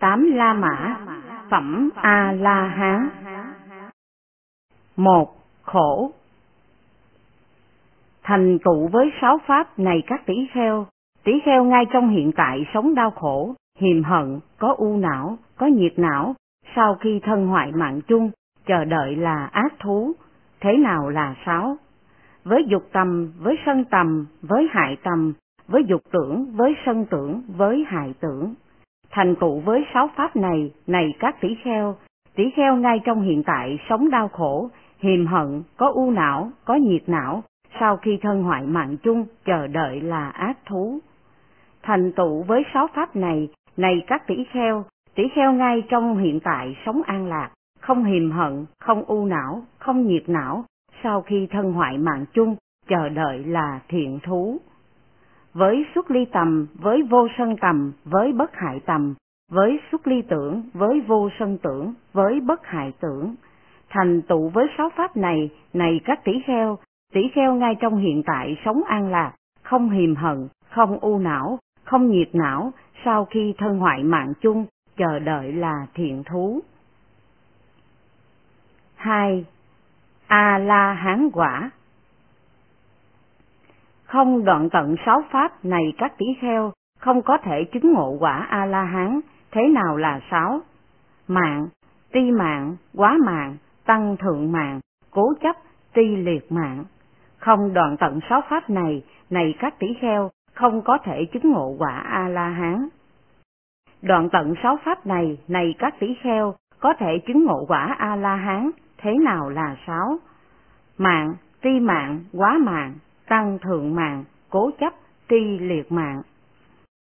Tám La Mã, Phẩm A-La-Hán một Khổ Thành tụ với sáu pháp này các tỷ kheo, tỷ kheo ngay trong hiện tại sống đau khổ, hiềm hận, có u não, có nhiệt não, sau khi thân hoại mạng chung, chờ đợi là ác thú, thế nào là sáu? Với dục tầm, với sân tầm, với hại tầm, với dục tưởng, với sân tưởng, với hại tưởng. Thành tựu với sáu pháp này, này các tỷ kheo, tỷ kheo ngay trong hiện tại sống đau khổ, hiềm hận, có u não, có nhiệt não, sau khi thân hoại mạng chung, chờ đợi là ác thú. Thành tựu với sáu pháp này, này các tỷ kheo, tỷ kheo ngay trong hiện tại sống an lạc, không hiềm hận, không u não, không nhiệt não, sau khi thân hoại mạng chung, chờ đợi là thiện thú. Với xuất ly tầm, với vô sân tầm, với bất hại tầm, với xuất ly tưởng, với vô sân tưởng, với bất hại tưởng. Thành tụ với sáu pháp này, này các tỷ kheo, tỷ kheo ngay trong hiện tại sống an lạc, không hiềm hận, không u não, không nhiệt não, sau khi thân hoại mạng chung, chờ đợi là thiện thú. 2. A-la-hán quả không đoạn tận sáu pháp này các tỷ kheo, không có thể chứng ngộ quả A-la-hán, thế nào là sáu? Mạng, ti mạng, quá mạng, tăng thượng mạng, cố chấp, ti liệt mạng. Không đoạn tận sáu pháp này, này các tỷ kheo, không có thể chứng ngộ quả A-la-hán. Đoạn tận sáu pháp này, này các tỷ kheo, có thể chứng ngộ quả A-la-hán, thế nào là sáu? Mạng, ti mạng, quá mạng, tăng thượng mạng, cố chấp, tri liệt mạng.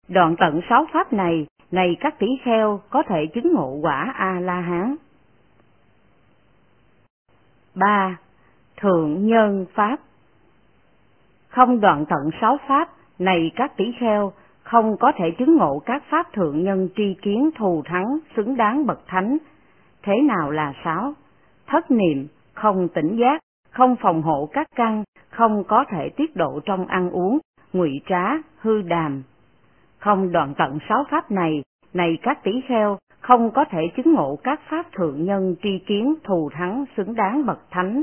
Đoạn tận sáu pháp này, này các tỷ kheo có thể chứng ngộ quả A-la-hán. 3. Thượng nhân Pháp Không đoạn tận sáu pháp, này các tỷ kheo, không có thể chứng ngộ các pháp thượng nhân tri kiến thù thắng, xứng đáng bậc thánh. Thế nào là sáu? Thất niệm, không tỉnh giác, không phòng hộ các căn, không có thể tiết độ trong ăn uống, ngụy trá, hư đàm. Không đoạn tận sáu pháp này, này các tỷ kheo, không có thể chứng ngộ các pháp thượng nhân tri kiến thù thắng xứng đáng bậc thánh.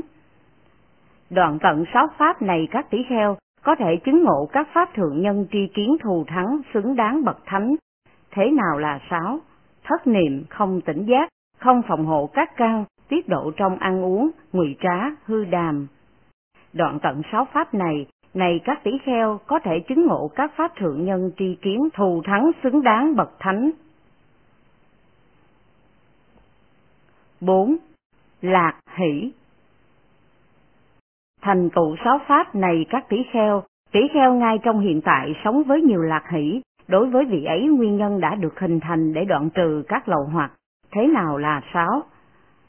Đoạn tận sáu pháp này các tỷ kheo có thể chứng ngộ các pháp thượng nhân tri kiến thù thắng xứng đáng bậc thánh. Thế nào là sáu? Thất niệm không tỉnh giác, không phòng hộ các căn, tiết độ trong ăn uống, ngụy trá, hư đàm. Đoạn tận sáu pháp này, này các tỷ kheo có thể chứng ngộ các pháp thượng nhân tri kiến thù thắng xứng đáng bậc thánh. 4. Lạc hỷ Thành tựu sáu pháp này các tỷ kheo, tỷ kheo ngay trong hiện tại sống với nhiều lạc hỷ, đối với vị ấy nguyên nhân đã được hình thành để đoạn trừ các lậu hoặc. Thế nào là sáu?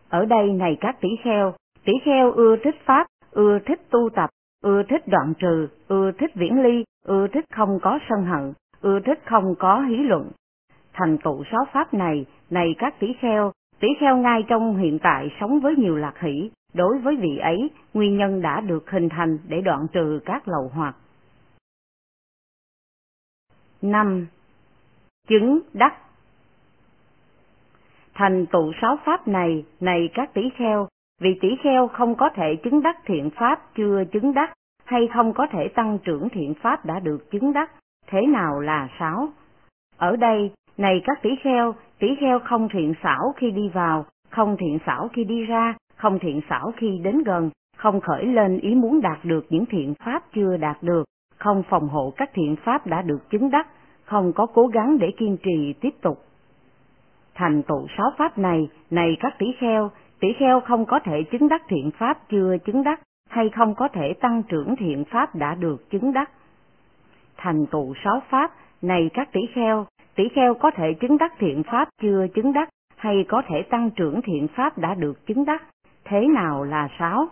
Ở đây này các tỷ kheo, tỷ kheo ưa thích pháp, ưa thích tu tập, ưa thích đoạn trừ, ưa thích viễn ly, ưa thích không có sân hận, ưa thích không có hí luận. Thành tựu sáu pháp này, này các tỷ kheo, tỷ kheo ngay trong hiện tại sống với nhiều lạc hỷ, đối với vị ấy, nguyên nhân đã được hình thành để đoạn trừ các lậu hoặc. 5. Chứng đắc Thành tụ sáu pháp này, này các tỷ kheo, vì tỷ kheo không có thể chứng đắc thiện pháp chưa chứng đắc, hay không có thể tăng trưởng thiện pháp đã được chứng đắc, thế nào là sáu? Ở đây, này các tỷ kheo, tỷ kheo không thiện xảo khi đi vào, không thiện xảo khi đi ra, không thiện xảo khi đến gần, không khởi lên ý muốn đạt được những thiện pháp chưa đạt được, không phòng hộ các thiện pháp đã được chứng đắc, không có cố gắng để kiên trì tiếp tục. Thành tựu sáu pháp này, này các tỷ kheo, tỷ kheo không có thể chứng đắc thiện pháp chưa chứng đắc, hay không có thể tăng trưởng thiện pháp đã được chứng đắc. Thành tựu sáu pháp, này các tỷ kheo, tỷ kheo có thể chứng đắc thiện pháp chưa chứng đắc, hay có thể tăng trưởng thiện pháp đã được chứng đắc, thế nào là sáu?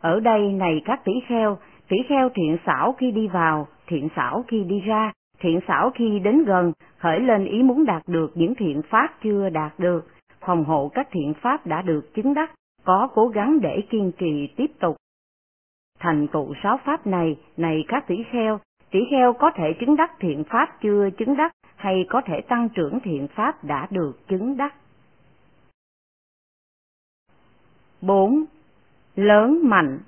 Ở đây này các tỷ kheo, tỷ kheo thiện xảo khi đi vào, thiện xảo khi đi ra, thiện xảo khi đến gần, khởi lên ý muốn đạt được những thiện pháp chưa đạt được, phòng hộ các thiện pháp đã được chứng đắc, có cố gắng để kiên trì tiếp tục. Thành tựu sáu pháp này, này các tỷ kheo, tỷ kheo có thể chứng đắc thiện pháp chưa chứng đắc, hay có thể tăng trưởng thiện pháp đã được chứng đắc. 4. Lớn mạnh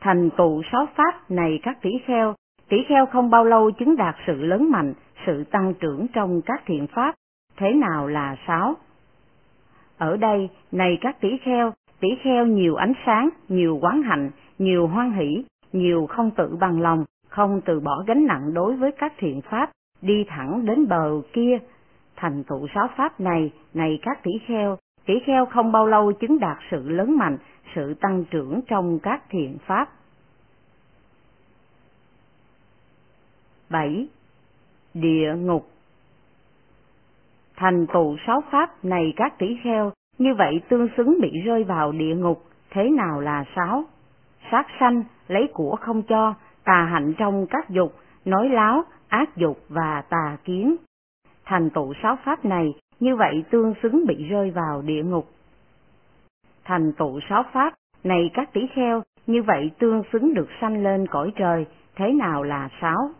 Thành tựu sáu pháp này các tỷ kheo, tỷ kheo không bao lâu chứng đạt sự lớn mạnh, sự tăng trưởng trong các thiện pháp, thế nào là sáu? Ở đây, này các tỷ kheo, tỷ kheo nhiều ánh sáng, nhiều quán hạnh, nhiều hoan hỷ, nhiều không tự bằng lòng, không từ bỏ gánh nặng đối với các thiện pháp, đi thẳng đến bờ kia. Thành tựu sáu pháp này, này các tỷ kheo, tỷ kheo không bao lâu chứng đạt sự lớn mạnh, sự tăng trưởng trong các thiện pháp. 7. Địa ngục Thành tựu sáu pháp này các tỷ kheo, như vậy tương xứng bị rơi vào địa ngục, thế nào là sáu? Sát sanh, lấy của không cho, tà hạnh trong các dục, nói láo, ác dục và tà kiến. Thành tựu sáu pháp này, như vậy tương xứng bị rơi vào địa ngục. Thành tựu sáu pháp, này các tỷ kheo, như vậy tương xứng được sanh lên cõi trời, thế nào là sáu?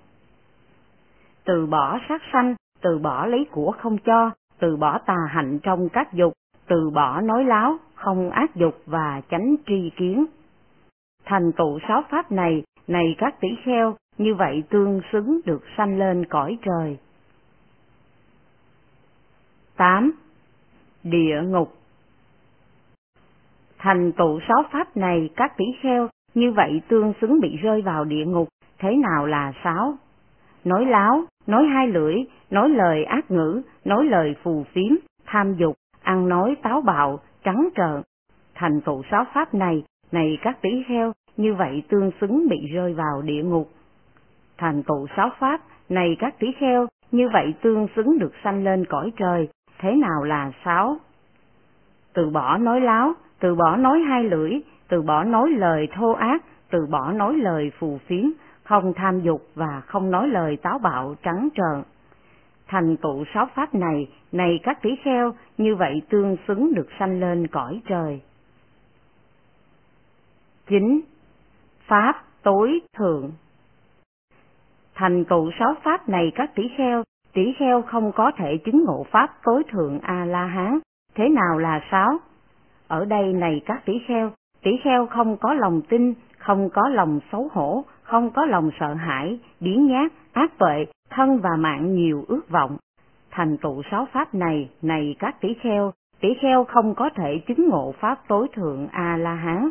Từ bỏ sát sanh, từ bỏ lấy của không cho, từ bỏ tà hạnh trong các dục, từ bỏ nói láo, không ác dục và tránh tri kiến. Thành tựu sáu pháp này, này các tỷ kheo, như vậy tương xứng được sanh lên cõi trời. 8. Địa ngục Thành tựu sáu pháp này các tỷ kheo, như vậy tương xứng bị rơi vào địa ngục, thế nào là sáu? Nói láo, nói hai lưỡi, nói lời ác ngữ, nói lời phù phiếm, tham dục, ăn nói táo bạo, trắng trợn. Thành tựu sáu pháp này, này các tỷ heo, như vậy tương xứng bị rơi vào địa ngục. Thành tựu sáu pháp, này các tỷ heo, như vậy tương xứng được sanh lên cõi trời, thế nào là sáu? Từ bỏ nói láo, từ bỏ nói hai lưỡi, từ bỏ nói lời thô ác, từ bỏ nói lời phù phiếm, không tham dục và không nói lời táo bạo trắng trợn. Thành tựu sáu pháp này, này các tỷ kheo, như vậy tương xứng được sanh lên cõi trời. 9. Pháp tối thượng Thành tựu sáu pháp này các tỷ kheo, tỷ kheo không có thể chứng ngộ pháp tối thượng A-la-hán, thế nào là sáu? Ở đây này các tỷ kheo, tỷ kheo không có lòng tin, không có lòng xấu hổ, không có lòng sợ hãi, biến nhát, ác tuệ, thân và mạng nhiều ước vọng. Thành tựu sáu pháp này, này các tỷ kheo, tỷ kheo không có thể chứng ngộ pháp tối thượng A-la-hán.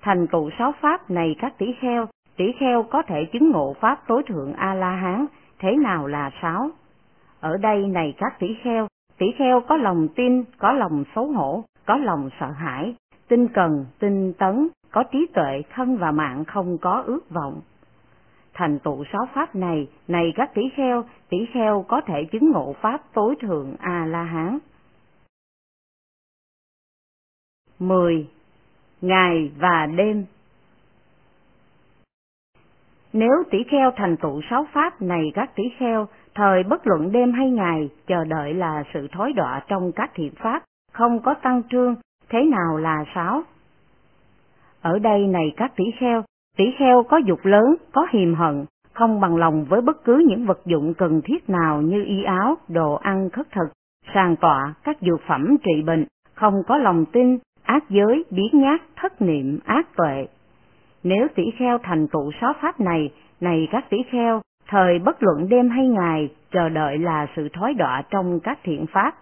Thành tựu sáu pháp này các tỷ kheo, tỷ kheo có thể chứng ngộ pháp tối thượng A-la-hán, thế nào là sáu? Ở đây này các tỷ kheo, tỷ kheo có lòng tin, có lòng xấu hổ, có lòng sợ hãi, tinh cần, tinh tấn, có trí tuệ thân và mạng không có ước vọng. Thành tựu sáu pháp này, này các tỷ kheo, tỷ kheo có thể chứng ngộ pháp tối thượng A-la-hán. 10. Ngày và đêm Nếu tỷ kheo thành tựu sáu pháp này các tỷ kheo, thời bất luận đêm hay ngày, chờ đợi là sự thối đọa trong các thiện pháp, không có tăng trương, thế nào là sáu? Ở đây này các tỷ kheo, tỷ kheo có dục lớn, có hiềm hận, không bằng lòng với bất cứ những vật dụng cần thiết nào như y áo, đồ ăn khất thực, sàng tọa, các dược phẩm trị bệnh, không có lòng tin, ác giới, biến nhát, thất niệm, ác tuệ. Nếu tỷ kheo thành tựu sáu pháp này, này các tỷ kheo, thời bất luận đêm hay ngày, chờ đợi là sự thói đọa trong các thiện pháp.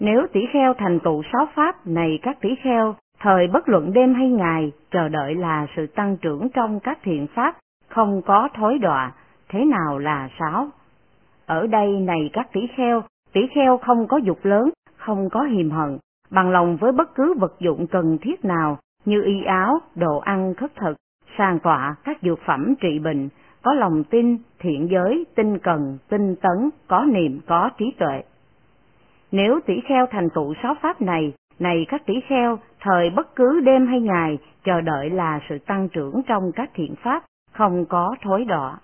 Nếu tỷ kheo thành tựu sáu pháp này các tỷ kheo, thời bất luận đêm hay ngày, chờ đợi là sự tăng trưởng trong các thiện pháp, không có thối đọa, thế nào là sáu? Ở đây này các tỷ kheo, tỷ kheo không có dục lớn, không có hiềm hận, bằng lòng với bất cứ vật dụng cần thiết nào như y áo, đồ ăn khất thực, sàng tọa, các dược phẩm trị bệnh, có lòng tin, thiện giới, tinh cần, tinh tấn, có niềm, có trí tuệ. Nếu tỷ kheo thành tựu sáu pháp này, này các tỷ kheo, thời bất cứ đêm hay ngày, chờ đợi là sự tăng trưởng trong các thiện pháp, không có thối đọa.